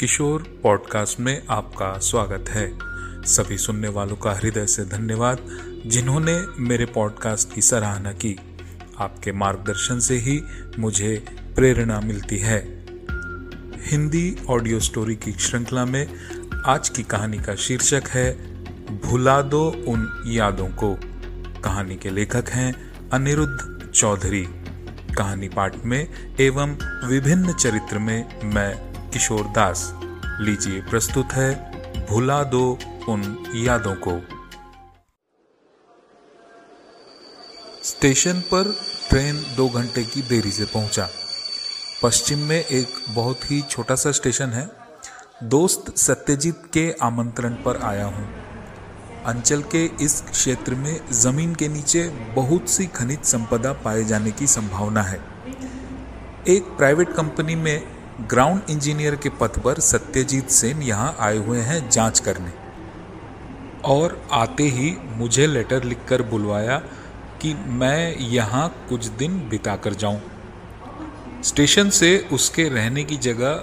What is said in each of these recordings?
किशोर podcast में आपका स्वागत है। सभी सुनने वालों का हृदय से धन्यवाद, जिन्होंने मेरे पॉडकास्ट की सराहना की। आपके मार्गदर्शन से ही मुझे प्रेरणा मिलती है। हिंदी ऑडियो स्टोरी की श्रृंखला में आज की कहानी का शीर्षक है, भुला दो उन यादों को। कहानी के लेखक हैं अनिरुद्ध चौधरी। कहानी पाठ में एवं विभिन्न चरित्र में मैं किशोर दास। लीजिए प्रस्तुत है भुला दो उन यादों को। स्टेशन पर ट्रेन दो घंटे की देरी से पहुँचा। पश्चिम में एक बहुत ही छोटा सा स्टेशन है। दोस्त सत्यजीत के आमंत्रण पर आया हूँ। अंचल के इस क्षेत्र में ज़मीन के नीचे बहुत सी खनिज संपदा पाए जाने की संभावना है। एक प्राइवेट कंपनी में ग्राउंड इंजीनियर के पद पर सत्यजीत सेन यहाँ आए हुए हैं जाँच करने। और आते ही मुझे लेटर लिखकर बुलवाया कि मैं यहाँ कुछ दिन बिता कर जाऊँ। स्टेशन से उसके रहने की जगह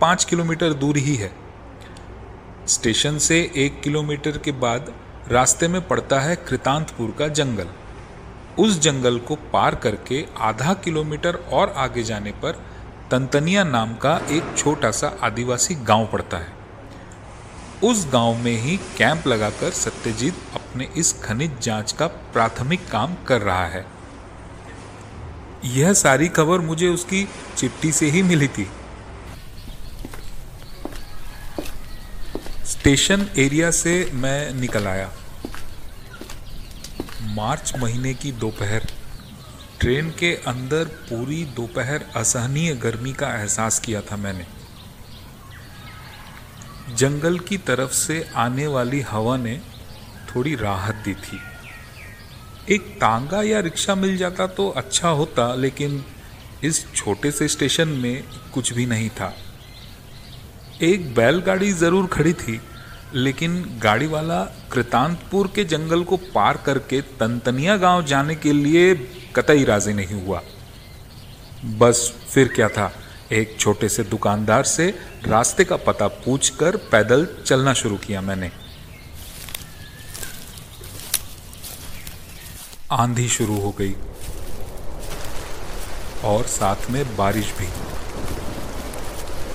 पाँच किलोमीटर दूर ही है। स्टेशन से एक किलोमीटर के बाद रास्ते में पड़ता है कृतांतपुर का जंगल। उस जंगल को पार करके आधा किलोमीटर और आगे जाने पर तंतनिया नाम का एक छोटा सा आदिवासी गाँव पड़ता है। उस गाँव में ही कैंप लगाकर सत्यजीत अपने इस खनिज जाँच का प्राथमिक काम कर रहा है। यह सारी खबर मुझे उसकी चिट्ठी से ही मिली थी। स्टेशन एरिया से मैं निकल आया। मार्च महीने की दोपहर। ट्रेन के अंदर पूरी दोपहर असहनीय गर्मी का एहसास किया था मैंने। जंगल की तरफ़ से आने वाली हवा ने थोड़ी राहत दी थी। एक तांगा या रिक्शा मिल जाता तो अच्छा होता, लेकिन इस छोटे से स्टेशन में कुछ भी नहीं था। एक बैलगाड़ी ज़रूर खड़ी थी, लेकिन गाड़ी वाला कृतांतपुर के जंगल को पार करके तंतनिया गाँव जाने के लिए कतई राज़ी नहीं हुआ। बस फिर क्या था? एक छोटे से दुकानदार से रास्ते का पता पूछकर पैदल चलना शुरू किया मैंने। आंधी शुरू हो गई और साथ में बारिश भी।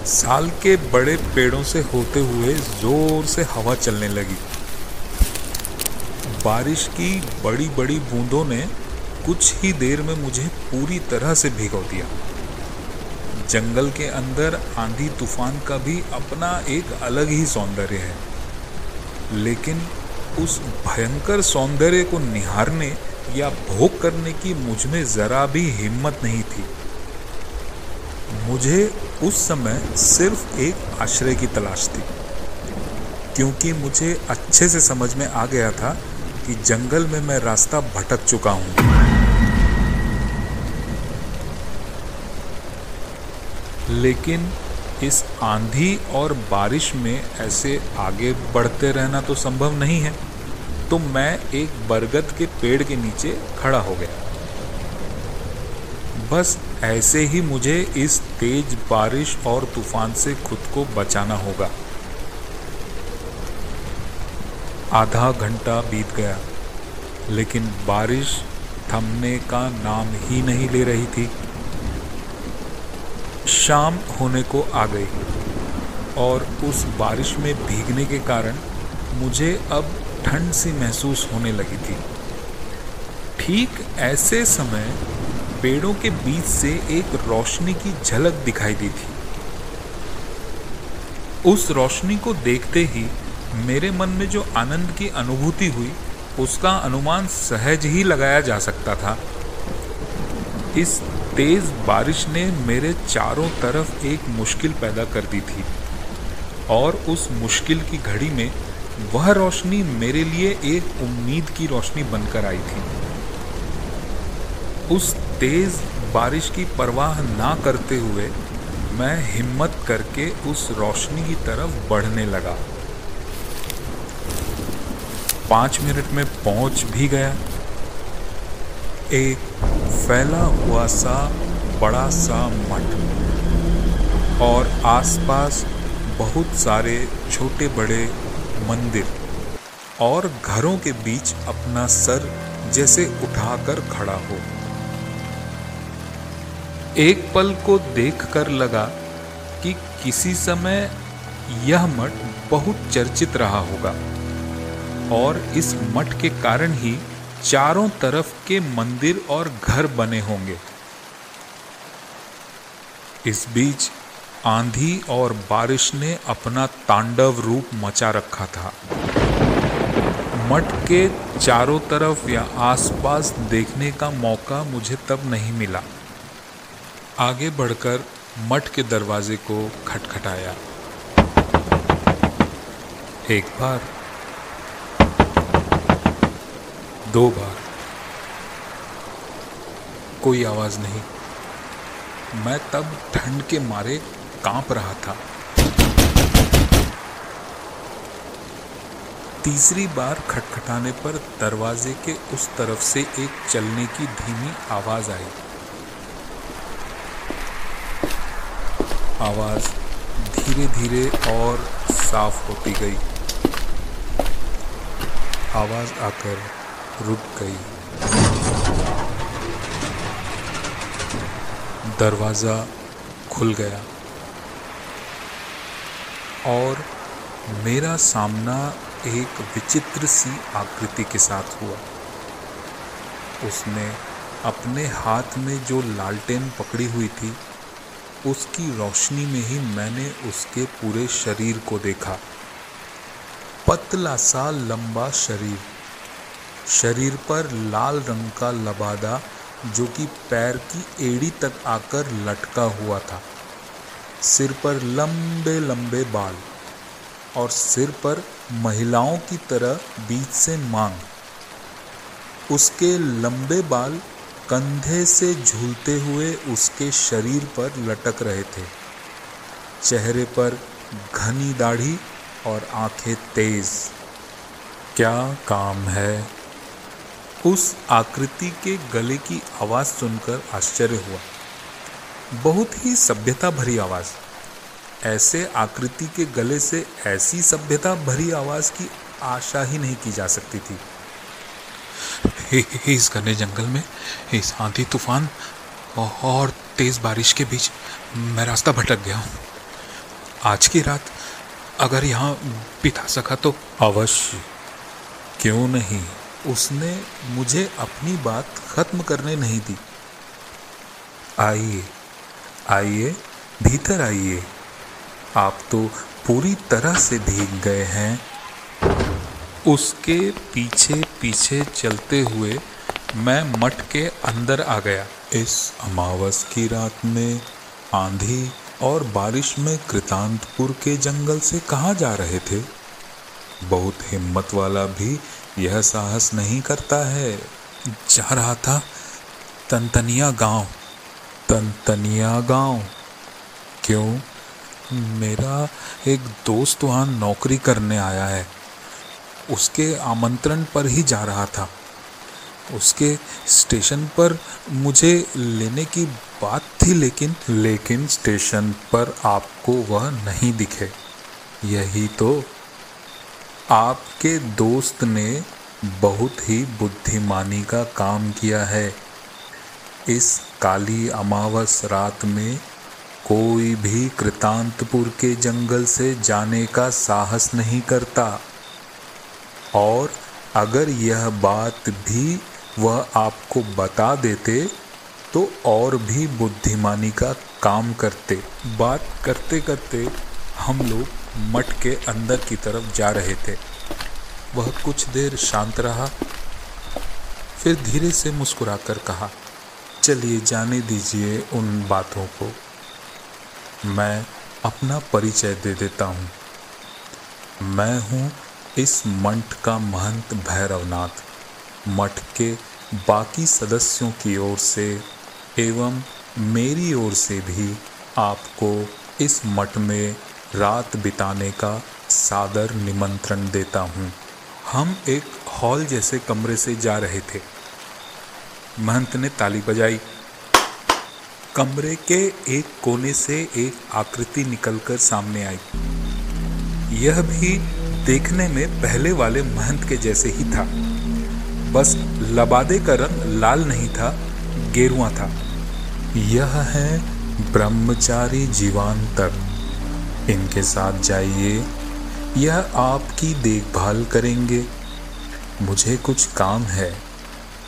साल के बड़े पेड़ों से होते हुए ज़ोर से हवा चलने लगी। बारिश की बड़ी बड़ी बूंदों ने कुछ ही देर में मुझे पूरी तरह से भिगो दिया। जंगल के अंदर आंधी तूफ़ान का भी अपना एक अलग ही सौंदर्य है। लेकिन उस भयंकर सौंदर्य को निहारने या भोग करने की मुझमें जरा भी हिम्मत नहीं थी। मुझे उस समय सिर्फ़ एक आश्रय की तलाश थी, क्योंकि मुझे अच्छे से समझ में आ गया था कि जंगल में मैं रास्ता भटक चुका हूँ। लेकिन इस आंधी और बारिश में ऐसे आगे बढ़ते रहना तो संभव नहीं है। तो मैं एक बरगद के पेड़ के नीचे खड़ा हो गया। बस ऐसे ही मुझे इस तेज बारिश और तूफ़ान से खुद को बचाना होगा। आधा घंटा बीत गया, लेकिन बारिश थमने का नाम ही नहीं ले रही थी। शाम होने को आ गई और उस बारिश में भीगने के कारण मुझे अब ठंड सी महसूस होने लगी थी। ठीक ऐसे समय पेड़ों के बीच से एक रोशनी की झलक दिखाई दी थी। उस रोशनी को देखते ही मेरे मन में जो आनंद की अनुभूति हुई, उसका अनुमान सहज ही लगाया जा सकता था। इस तेज बारिश ने मेरे चारों तरफ़ एक मुश्किल पैदा कर दी थी। और उस मुश्किल की घड़ी में वह रोशनी मेरे लिए एक उम्मीद की रोशनी बनकर आई थी। उस तेज बारिश की परवाह ना करते हुए मैं हिम्मत करके उस रोशनी की तरफ़ बढ़ने लगा। पाँच मिनट में पहुँच भी गया। एक फैला हुआ सा, बड़ा सा मठ और आसपास बहुत सारे छोटे बड़े मंदिर और घरों के बीच अपना सर जैसे उठाकर खड़ा हो। एक पल को देखकर लगा कि किसी समय यह मठ बहुत चर्चित रहा होगा और इस मठ के कारण ही चारों तरफ़ के मंदिर और घर बने होंगे। इस बीच आंधी और बारिश ने अपना तांडव रूप मचा रखा था। मठ के चारों तरफ़ या आसपास देखने का मौका मुझे तब नहीं मिला। आगे बढ़कर मठ के दरवाजे को खटखटाया। एक बार दो बार। कोई आवाज़ नहीं। मैं तब ठंड के मारे काँप रहा था। तीसरी बार खटखटाने पर दरवाजे के उस तरफ़ से एक चलने की धीमी आवाज़ आई। आवाज़ धीरे धीरे और साफ़ होती गई। आवाज़ आकर रुक गई। दरवाज़ा खुल गया और मेरा सामना एक विचित्र सी आकृति के साथ हुआ। उसने अपने हाथ में जो लालटेन पकड़ी हुई थी, उसकी रोशनी में ही मैंने उसके पूरे शरीर को देखा। पतला सा लंबा शरीर। शरीर पर लाल रंग का लबादा, जो कि पैर की एड़ी तक आकर लटका हुआ था। सिर पर लंबे लंबे बाल और सिर पर महिलाओं की तरह बीच से मांग। उसके लंबे बाल कंधे से झूलते हुए उसके शरीर पर लटक रहे थे। चेहरे पर घनी दाढ़ी और आँखें तेज। क्या काम है? उस आकृति के गले की आवाज़ सुनकर आश्चर्य हुआ। बहुत ही सभ्यता भरी आवाज़। ऐसे आकृति के गले से ऐसी सभ्यता भरी आवाज़ की आशा ही नहीं की जा सकती थी। इस घने जंगल में, इस आंधी तूफ़ान और तेज़ बारिश के बीच मैं रास्ता भटक गया हूँ। आज की रात अगर यहाँ बिता सका तो अवश्य। क्यों नहीं? उसने मुझे अपनी बात खत्म करने नहीं दी। आइए आइए, भीतर आइए। आप तो पूरी तरह से भीग गए हैं। उसके पीछे पीछे चलते हुए मैं मठ के अंदर आ गया। इस अमावस की रात में आंधी और बारिश में कृतांतपुर के जंगल से कहाँ जा रहे थे? बहुत हिम्मत वाला भी यह साहस नहीं करता है। जा रहा था तनतनिया गाँव। तनतनिया गाँव। क्यों? मेरा एक दोस्त वहाँ नौकरी करने आया है। उसके आमंत्रण पर ही जा रहा था। उसके स्टेशन पर मुझे लेने की बात थी, लेकिन लेकिन स्टेशन पर आपको वह नहीं दिखे। यही तो आपके दोस्त ने बहुत ही बुद्धिमानी का काम किया है। इस काली अमावस रात में कोई भी कृतांतपुर के जंगल से जाने का साहस नहीं करता। और अगर यह बात भी वह आपको बता देते तो और भी बुद्धिमानी का काम करते। बात करते करते हम लोग मठ के अंदर की तरफ़ जा रहे थे। वह कुछ देर शांत रहा, फिर धीरे से मुस्कुराकर कहा, चलिए जाने दीजिए उन बातों को। मैं अपना परिचय दे देता हूँ। मैं हूँ इस मठ का महंत भैरवनाथ मठ के बाकी सदस्यों की ओर से एवं मेरी ओर से भी आपको इस मठ में रात बिताने का सादर निमंत्रण देता हूँ। हम एक हॉल जैसे कमरे से जा रहे थे। महंत ने ताली बजाई। कमरे के एक कोने से एक आकृति निकलकर सामने आई। यह भी देखने में पहले वाले महंत के जैसे ही था। बस लबादे का रंग लाल नहीं था, गेरुआ था। यह है ब्रह्मचारी जीवान तक इनके साथ जाइए। यह आपकी देखभाल करेंगे। मुझे कुछ काम है।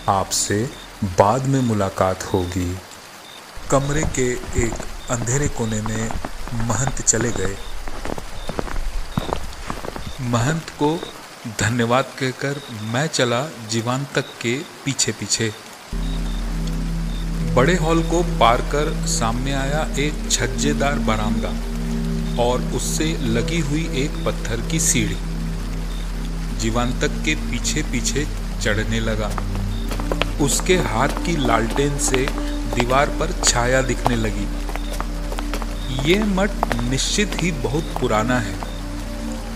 आपसे बाद में मुलाकात होगी। कमरे के एक अंधेरे कोने में महंत चले गए। महंत को धन्यवाद कहकर मैं चला जीवान तक के पीछे पीछे बड़े हॉल को पार कर सामने आया एक छज्जेदार बरामदा। और उससे लगी हुई एक पत्थर की सीढ़ी। जीवान तक के पीछे पीछे चढ़ने लगा। उसके हाथ की लालटेन से दीवार पर छाया दिखने लगी। ये मठ निश्चित ही बहुत पुराना है।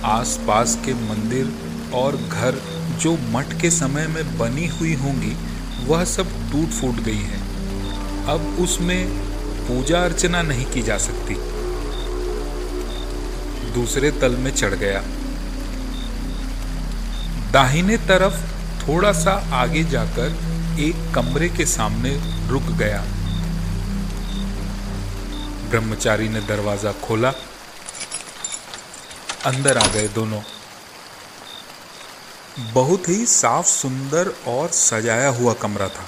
आसपास के मंदिर और घर जो मठ के समय में बनी हुई होंगी, वह सब टूट फूट गई है। अब उसमें पूजा अर्चना नहीं की जा सकती। दूसरे तल में चढ़ गया। दाहिने तरफ़ थोड़ा सा आगे जाकर एक कमरे के सामने रुक गया। ब्रह्मचारी ने दरवाज़ा खोला। अंदर आ गए दोनों। बहुत ही साफ़, सुंदर और सजाया हुआ कमरा था।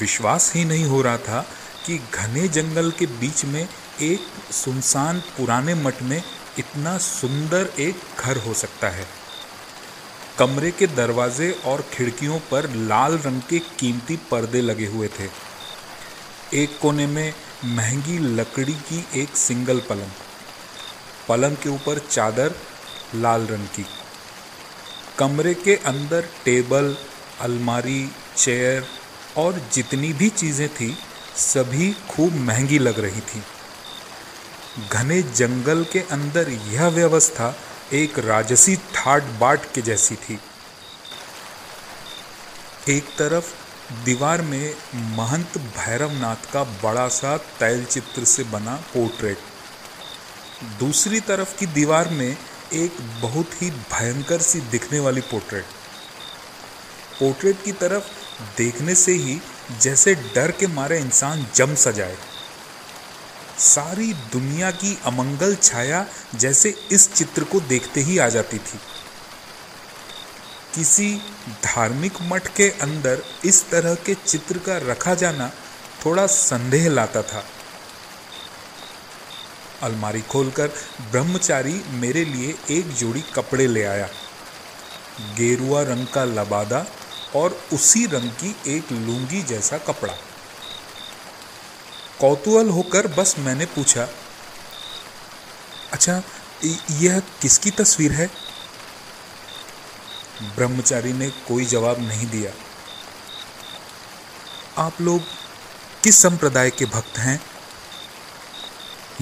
विश्वास ही नहीं हो रहा था कि घने जंगल के बीच में एक सुनसान पुराने मठ में इतना सुंदर एक घर हो सकता है। कमरे के दरवाजे और खिड़कियों पर लाल रंग के कीमती पर्दे लगे हुए थे। एक कोने में महँगी लकड़ी की एक सिंगल पलंग पलंग के ऊपर चादर लाल रंग की। कमरे के अंदर टेबल, अलमारी, चेयर और जितनी भी चीज़ें थी, सभी खूब महँगी लग रही थी। घने जंगल के अंदर यह व्यवस्था एक राजसी ठाट बाट के जैसी थी। एक तरफ़ दीवार में महंत भैरवनाथ का बड़ा सा तैल चित्र से बना पोर्ट्रेट। दूसरी तरफ़ की दीवार में एक बहुत ही भयंकर सी दिखने वाली पोर्ट्रेट। पोर्ट्रेट की तरफ़ देखने से ही जैसे डर के मारे इंसान जम सा जाए। सारी दुनिया की अमंगल छाया जैसे इस चित्र को देखते ही आ जाती थी। किसी धार्मिक मठ के अंदर इस तरह के चित्र का रखा जाना थोड़ा संदेह लाता था। अलमारी खोलकर ब्रह्मचारी मेरे लिए एक जोड़ी कपड़े ले आया। गेरुआ रंग का लबादा और उसी रंग की एक लुंगी जैसा कपड़ा। कौतूहल होकर बस मैंने पूछा अच्छा यह किसकी तस्वीर है? ब्रह्मचारी ने कोई जवाब नहीं दिया। आप लोग किस संप्रदाय के भक्त हैं?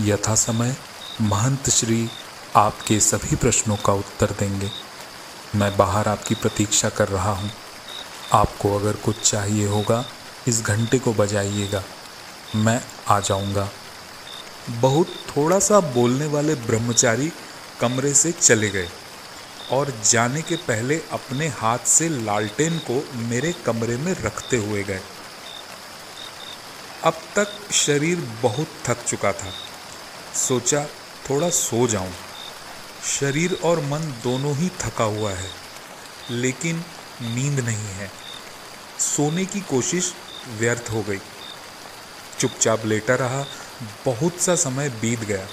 यथा समय महंत श्री आपके सभी प्रश्नों का उत्तर देंगे। मैं बाहर आपकी प्रतीक्षा कर रहा हूँ। आपको अगर कुछ चाहिए होगा, इस घंटे को बजाइएगा। मैं आ जाऊँगा। बहुत थोड़ा सा बोलने वाले ब्रह्मचारी कमरे से चले गए और जाने के पहले अपने हाथ से लालटेन को मेरे कमरे में रखते हुए गए। अब तक शरीर बहुत थक चुका था। सोचा थोड़ा सो जाऊँ। शरीर और मन दोनों ही थका हुआ है, लेकिन नींद नहीं है। सोने की कोशिश व्यर्थ हो गई। चुपचाप लेटा रहा, बहुत सा समय बीत गया।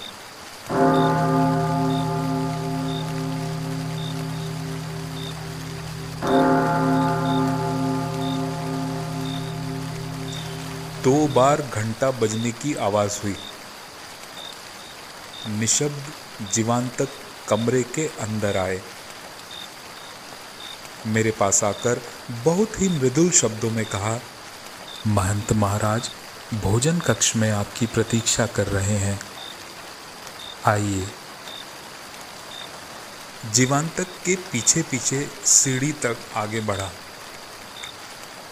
दो बार घंटा बजने की आवाज़ हुई। निशब्द जीवान तक कमरे के अंदर आए। मेरे पास आकर बहुत ही मृदुल शब्दों में कहा, महंत महाराज भोजन कक्ष में आपकी प्रतीक्षा कर रहे हैं। आइए। जीवांतक के पीछे पीछे सीढ़ी तक आगे बढ़ा।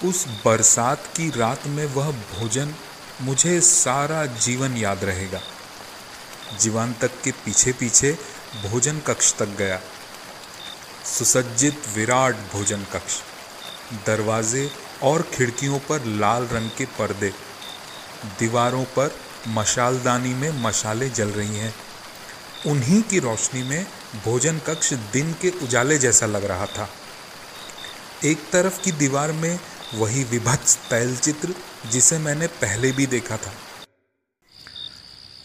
उस बरसात की रात में वह भोजन मुझे सारा जीवन याद रहेगा। जीवांतक के पीछे पीछे भोजन कक्ष तक गया। सुसज्जित विराट भोजन कक्ष। दरवाजे और खिड़कियों पर लाल रंग के पर्दे। दीवारों पर मशालदानी में मशाले जल रही हैं। उन्हीं की रोशनी में भोजन कक्ष दिन के उजाले जैसा लग रहा था। एक तरफ़ की दीवार में वही विभत्स तैलचित्र जिसे मैंने पहले भी देखा था।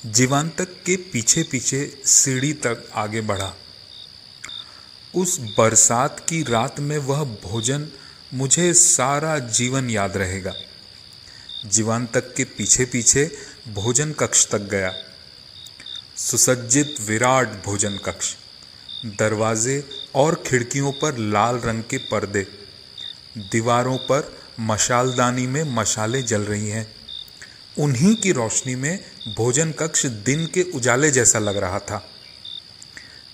जीवांतक के पीछे पीछे सीढ़ी तक आगे बढ़ा। उस बरसात की रात में वह भोजन मुझे सारा जीवन याद रहेगा। जीवांतक के पीछे पीछे भोजन कक्ष तक गया। सुसज्जित विराट भोजन कक्ष। दरवाजे और खिड़कियों पर लाल रंग के पर्दे। दीवारों पर मशालदानी में मशाले जल रही हैं। उन्हीं की रोशनी में भोजन कक्ष दिन के उजाले जैसा लग रहा था।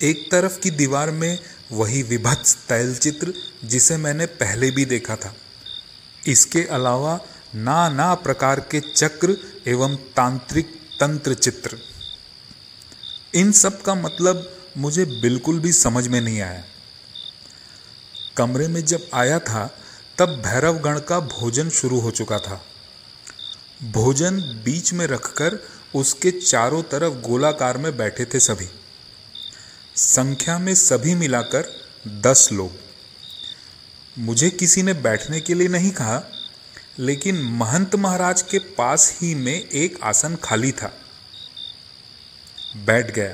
एक तरफ़ की दीवार में वही विभत्स तैलचित्र जिसे मैंने पहले भी देखा था। इसके अलावा नाना प्रकार के चक्र एवं तांत्रिक तंत्र चित्र। इन सब का मतलब मुझे बिल्कुल भी समझ में नहीं आया। कमरे में जब आया था, तब भैरवगण का भोजन शुरू हो चुका था। भोजन बीच में रखकर उसके चारों तरफ़ गोलाकार में बैठे थे सभी। संख्या में सभी मिलाकर दस लोग। मुझे किसी ने बैठने के लिए नहीं कहा लेकिन महंत महाराज के पास ही में एक आसन खाली था। बैठ गया।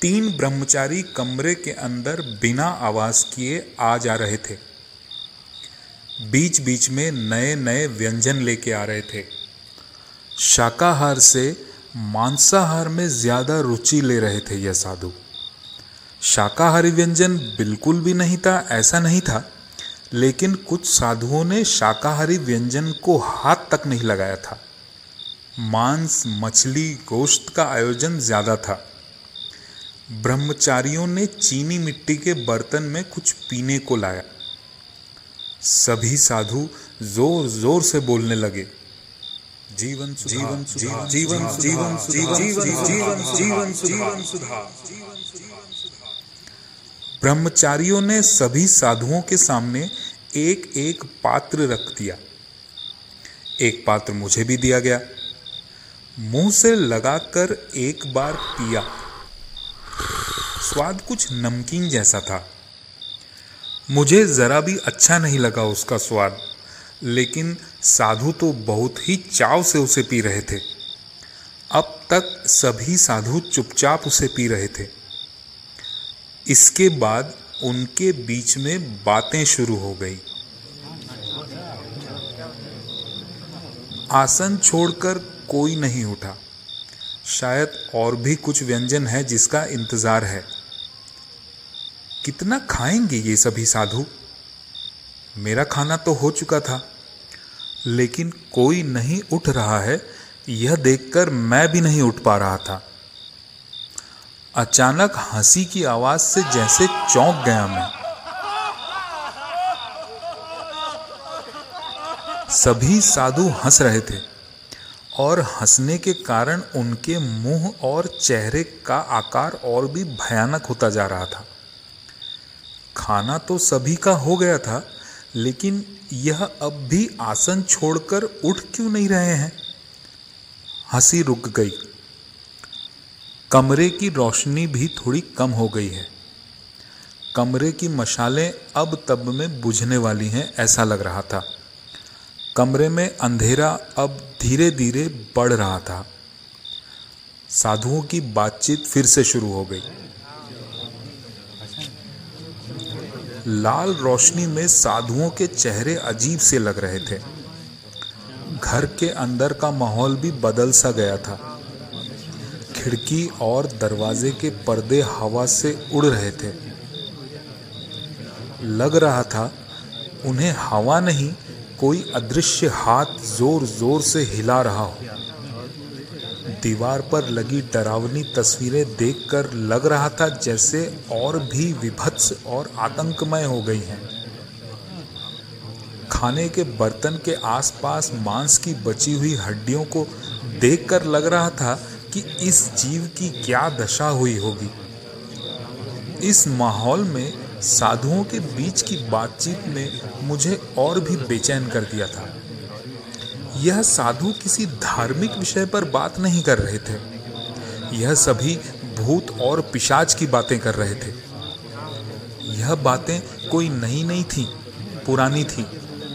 तीन ब्रह्मचारी कमरे के अंदर बिना आवाज़ किए आ जा रहे थे। बीच बीच में नए नए व्यंजन लेके आ रहे थे। शाकाहार से मांसाहार में ज़्यादा रुचि ले रहे थे यह साधु। शाकाहारी व्यंजन बिल्कुल भी नहीं था, ऐसा नहीं था। लेकिन कुछ साधुओं ने शाकाहारी व्यंजन को हाथ तक नहीं लगाया था मांस मछली गोश्त का आयोजन ज़्यादा था ब्रह्मचारियों ने चीनी मिट्टी के बर्तन में कुछ पीने को लाया सभी साधु ज़ोर ज़ोर से बोलने लगे जीवन जीवन जीवन जीवन जीवन जीवन जीवन जीवन जीवन सुधार ब्रह्मचारियों ने सभी साधुओं के सामने एक एक पात्र रख दिया। एक पात्र मुझे भी दिया गया। मुँह से लगाकर एक बार पिया। स्वाद कुछ नमकीन जैसा था। मुझे ज़रा भी अच्छा नहीं लगा उसका स्वाद, लेकिन साधु तो बहुत ही चाव से उसे पी रहे थे। अब तक सभी साधु चुपचाप उसे पी रहे थे। इसके बाद उनके बीच में बातें शुरू हो गई। आसन छोड़कर कोई नहीं उठा। शायद और भी कुछ व्यंजन है जिसका इंतज़ार है। कितना खाएँगे ये सभी साधु? मेरा खाना तो हो चुका था, लेकिन कोई नहीं उठ रहा है। यह देखकर मैं भी नहीं उठ पा रहा था। अचानक हँसी की आवाज़ से जैसे चौंक गया मैं। सभी साधु हंस रहे थे और हंसने के कारण उनके मुँह और चेहरे का आकार और भी भयानक होता जा रहा था। खाना तो सभी का हो गया था, लेकिन यह अब भी आसन छोड़कर उठ क्यों नहीं रहे हैं? हँसी रुक गई। कमरे की रोशनी भी थोड़ी कम हो गई है। कमरे की मशालें अब तब में बुझने वाली हैं, ऐसा लग रहा था। कमरे में अंधेरा अब धीरे धीरे बढ़ रहा था। साधुओं की बातचीत फिर से शुरू हो गई। लाल रोशनी में साधुओं के चेहरे अजीब से लग रहे थे। घर के अंदर का माहौल भी बदल सा गया था। खिड़की और दरवाजे के पर्दे हवा से उड़ रहे थे। लग रहा था, उन्हें हवा नहीं, कोई अदृश्य हाथ ज़ोर ज़ोर से हिला रहा हो। दीवार पर लगी डरावनी तस्वीरें देखकर लग रहा था जैसे और भी विभत्स और आतंकमय हो गई हैं। खाने के बर्तन के आसपास मांस की बची हुई हड्डियों को देखकर लग रहा था कि इस जीव की क्या दशा हुई होगी। इस माहौल में साधुओं के बीच की बातचीत ने मुझे और भी बेचैन कर दिया था। यह साधु किसी धार्मिक विषय पर बात नहीं कर रहे थे। यह सभी भूत और पिशाच की बातें कर रहे थे। यह बातें कोई नई नहीं थी, पुरानी थी।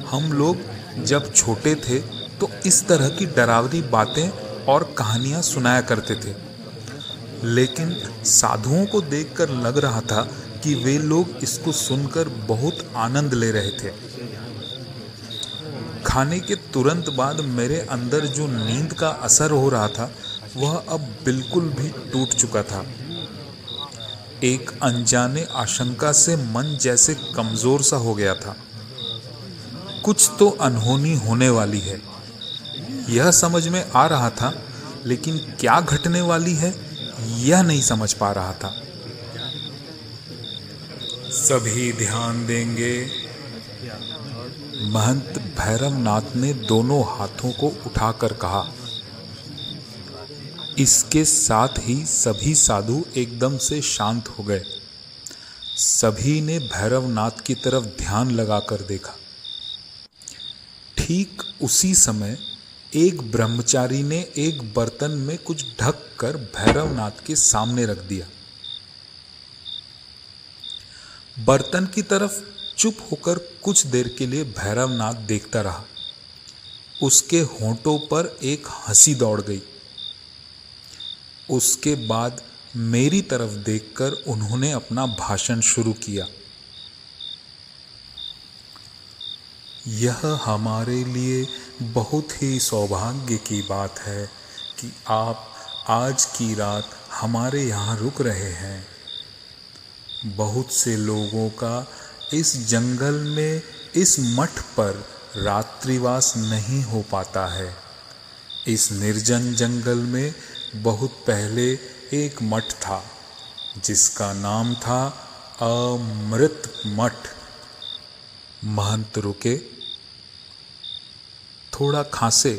हम लोग जब छोटे थे तो इस तरह की डरावनी बातें और कहानियाँ सुनाया करते थे। लेकिन साधुओं को देखकर लग रहा था कि वे लोग इसको सुनकर बहुत आनंद ले रहे थे। खाने के तुरंत बाद मेरे अंदर जो नींद का असर हो रहा था, वह अब बिल्कुल भी टूट चुका था। एक अनजाने आशंका से मन जैसे कमज़ोर सा हो गया था। कुछ तो अनहोनी होने वाली है। यह समझ में आ रहा था, लेकिन क्या घटने वाली है, यह नहीं समझ पा रहा था। सभी ध्यान देंगे। महंत भैरवनाथ ने दोनों हाथों को उठाकर कहा, इसके साथ ही सभी साधु एकदम से शांत हो गए। सभी ने भैरवनाथ की तरफ़ ध्यान लगाकर देखा। ठीक उसी समय एक ब्रह्मचारी ने एक बर्तन में कुछ ढक कर भैरवनाथ के सामने रख दिया। बर्तन की तरफ़ चुप होकर कुछ देर के लिए भैरवनाथ देखता रहा। उसके होठों पर एक हँसी दौड़ गई। उसके बाद मेरी तरफ़ देखकर उन्होंने अपना भाषण शुरू किया। यह हमारे लिए बहुत ही सौभाग्य की बात है कि आप आज की रात हमारे यहाँ रुक रहे हैं। बहुत से लोगों का इस जंगल में इस मठ पर रात्रिवास नहीं हो पाता है। इस निर्जन जंगल में बहुत पहले एक मठ था, जिसका नाम था अमृत मठ। महंत रुके। थोड़ा खांसे।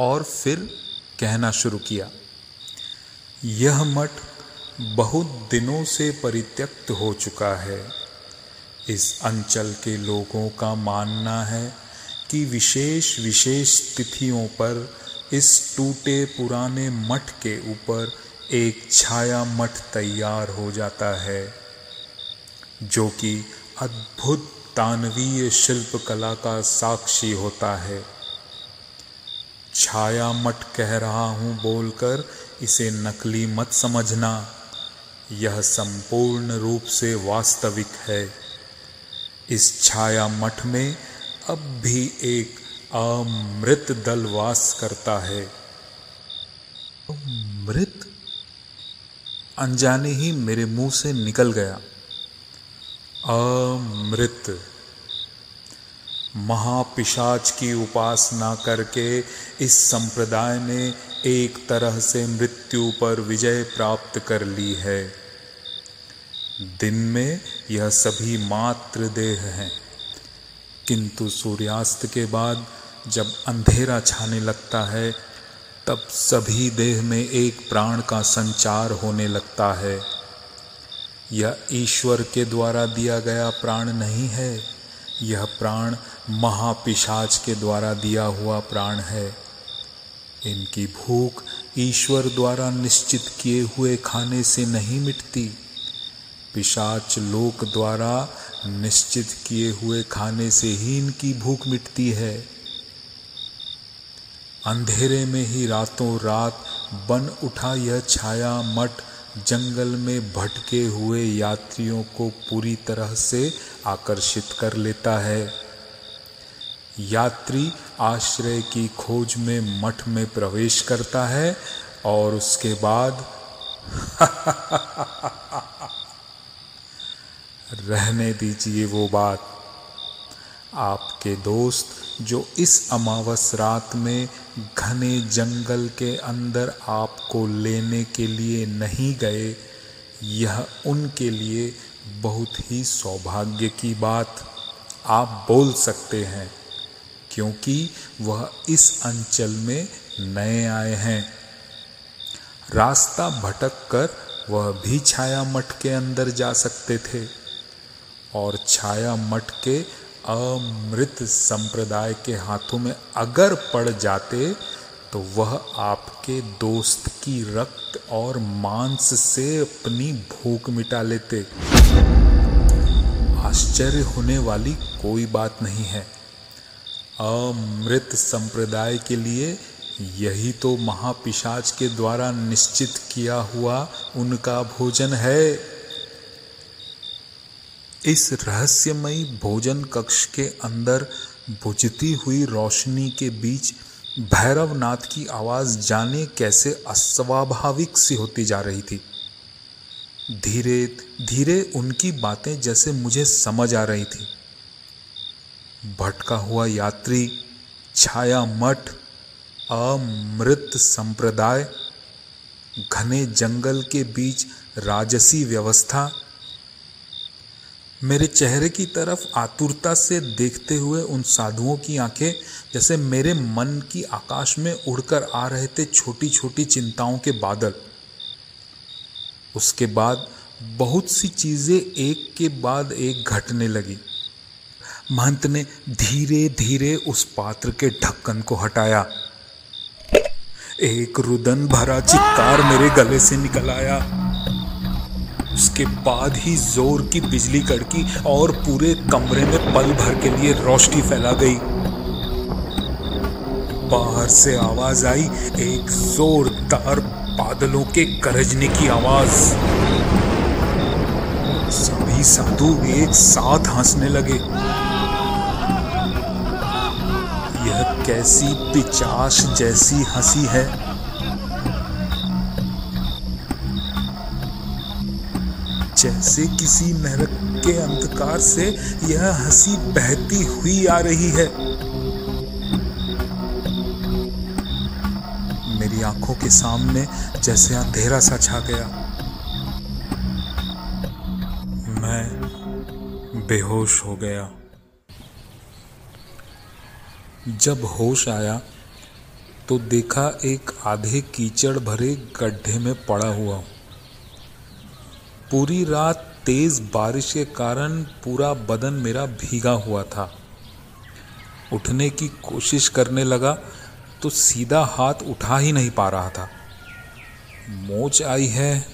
और फिर कहना शुरू किया, यह मठ बहुत दिनों से परित्यक्त हो चुका है। इस अंचल के लोगों का मानना है कि विशेष विशेष तिथियों पर इस टूटे पुराने मठ के ऊपर एक छाया मठ तैयार हो जाता है, जो कि अद्भुत तानवीय शिल्प कला का साक्षी होता है। छाया मठ कह रहा हूँ बोलकर इसे नकली मत समझना, यह संपूर्ण रूप से वास्तविक है। इस छाया मठ में अब भी एक अमृत दल वास करता है। मृत अनजाने ही मेरे मुँह से निकल गया। अमृत। महापिशाच की उपासना करके इस संप्रदाय ने एक तरह से मृत्यु पर विजय प्राप्त कर ली है। दिन में यह सभी मात्र देह हैं। किंतु सूर्यास्त के बाद जब अंधेरा छाने लगता है तब सभी देह में एक प्राण का संचार होने लगता है। यह ईश्वर के द्वारा दिया गया प्राण नहीं है, यह प्राण महापिशाच के द्वारा दिया हुआ प्राण है। इनकी भूख ईश्वर द्वारा निश्चित किए हुए खाने से नहीं मिटती। पिशाच लोक द्वारा निश्चित किए हुए खाने से ही इनकी भूख मिटती है। अंधेरे में ही रातों रात बन उठा यह छाया मठ, जंगल में भटके हुए यात्रियों को पूरी तरह से आकर्षित कर लेता है। यात्री आश्रय की खोज में मठ में प्रवेश करता है और उसके बाद रहने दीजिए वो बात। आपके दोस्त जो इस अमावस रात में घने जंगल के अंदर आपको लेने के लिए नहीं गए, यह उनके लिए बहुत ही सौभाग्य की बात आप बोल सकते हैं, क्योंकि वह इस अंचल में नए आए हैं। रास्ता भटक कर वह भी छाया मठ के अंदर जा सकते थे, और छाया मठ के अमृत संप्रदाय के हाथों में अगर पड़ जाते तो वह आपके दोस्त की रक्त और मांस से अपनी भूख मिटा लेते। आश्चर्य होने वाली कोई बात नहीं है। अमृत संप्रदाय के लिए यही तो महापिशाच के द्वारा निश्चित किया हुआ उनका भोजन है। इस रहस्यमयी भोजन कक्ष के अंदर बुझती हुई रोशनी के बीच भैरवनाथ की आवाज़ जाने कैसे अस्वाभाविक सी होती जा रही थी। धीरे धीरे उनकी बातें जैसे मुझे समझ आ रही थी। भटका हुआ यात्री, छाया मठ, अमृत संप्रदाय, घने जंगल के बीच राजसी व्यवस्था मेरे चेहरे की तरफ़ आतुरता से देखते हुए उन साधुओं की आँखें जैसे मेरे मन की आकाश में उड़कर आ रहे थे छोटी छोटी चिंताओं के बादल। उसके बाद बहुत सी चीज़ें एक के बाद एक घटने लगी। महंत ने धीरे धीरे उस पात्र के ढक्कन को हटाया। एक रुदन भरा चित्कार मेरे गले से निकल आया। उसके बाद ही ज़ोर की बिजली कड़की और पूरे कमरे में पल भर के लिए रोशनी फैला गई। बाहर से आवाज़ आई, एक जोरदार बादलों के गरजने की आवाज़। सभी साधु एक साथ हंसने लगे। यह कैसी पिचाश जैसी हँसी है। जैसे किसी नरक के अंधकार से यह हँसी बहती हुई आ रही है। मेरी आँखों के सामने जैसे अंधेरा सा छा गया। मैं बेहोश हो गया। जब होश आया तो देखा एक आधे कीचड़ भरे गड्ढे में पड़ा हुआ। हूँ पूरी रात तेज बारिश के कारण पूरा बदन मेरा भीगा हुआ था। उठने की कोशिश करने लगा तो सीधा हाथ उठा ही नहीं पा रहा था। मोच आई है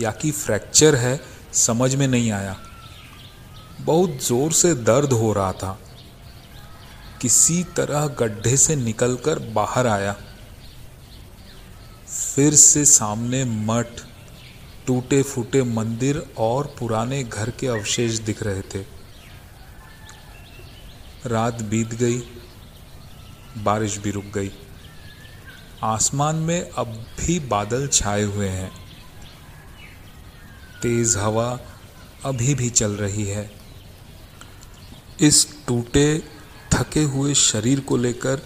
या कि फ्रैक्चर है, समझ में नहीं आया। बहुत ज़ोर से दर्द हो रहा था। किसी तरह गड्ढे से निकलकर बाहर आया। फिर से सामने मठ टूटे फूटे मंदिर और पुराने घर के अवशेष दिख रहे थे। रात बीत गई, बारिश भी रुक गई। आसमान में अब भी बादल छाए हुए हैं। तेज हवा अभी भी चल रही है। इस टूटे, थके हुए शरीर को लेकर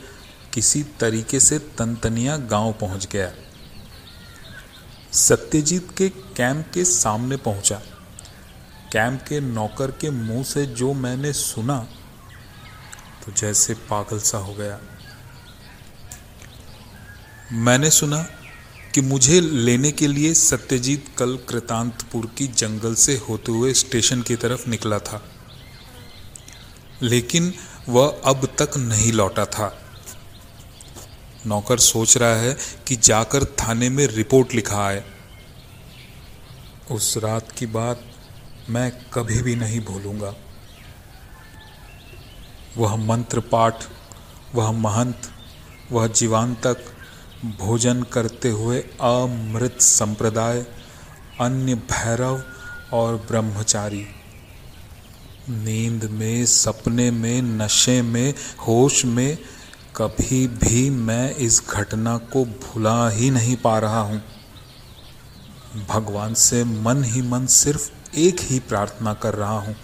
किसी तरीके से तनतनिया गाँव पहुँच गया। सत्यजीत के कैंप के सामने पहुँचा। कैंप के नौकर के मुँह से जो मैंने सुना तो जैसे पागल सा हो गया। मैंने सुना कि मुझे लेने के लिए सत्यजीत कल कृतांतपुर की जंगल से होते हुए स्टेशन की तरफ़ निकला था, लेकिन वह अब तक नहीं लौटा था। नौकर सोच रहा है कि जाकर थाने में रिपोर्ट लिखा आए। उस रात की बात मैं कभी भी नहीं भूलूँगा। वह मंत्र पाठ, वह महंत, वह जीवांतक, भोजन करते हुए अमृत संप्रदाय, अन्य भैरव और ब्रह्मचारी। नींद में, सपने में, नशे में, होश में कभी भी मैं इस घटना को भुला ही नहीं पा रहा हूँ। भगवान से मन ही मन सिर्फ़ एक ही प्रार्थना कर रहा हूँ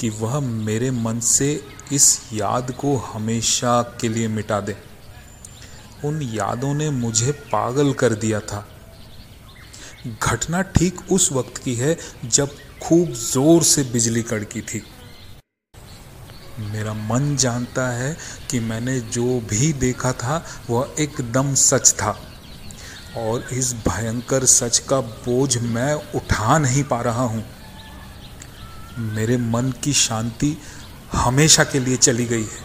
कि वह मेरे मन से इस याद को हमेशा के लिए मिटा दे। उन यादों ने मुझे पागल कर दिया था। घटना ठीक उस वक्त की है जब खूब ज़ोर से बिजली कड़की थी। मेरा मन जानता है कि मैंने जो भी देखा था, वह एकदम सच था। और इस भयंकर सच का बोझ मैं उठा नहीं पा रहा हूँ। मेरे मन की शांति हमेशा के लिए चली गई है,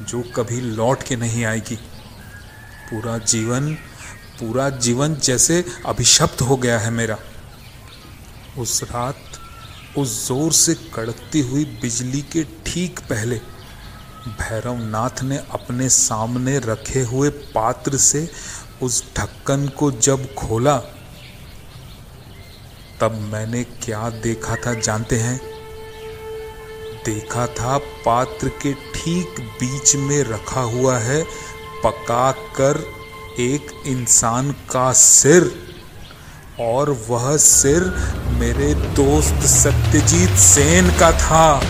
जो कभी लौट के नहीं आएगी। पूरा जीवन पूरा जीवन जैसे अभिशप्त हो गया है मेरा। उस रात उस ज़ोर से कड़कती हुई बिजली के ठीक पहले भैरवनाथ ने अपने सामने रखे हुए पात्र से उस ढक्कन को जब खोला, तब मैंने क्या देखा था जानते हैं? देखा था पात्र के ठीक बीच में रखा हुआ है पका कर एक इंसान का सिर और वह सिर मेरे दोस्त सत्यजीत सेन का था।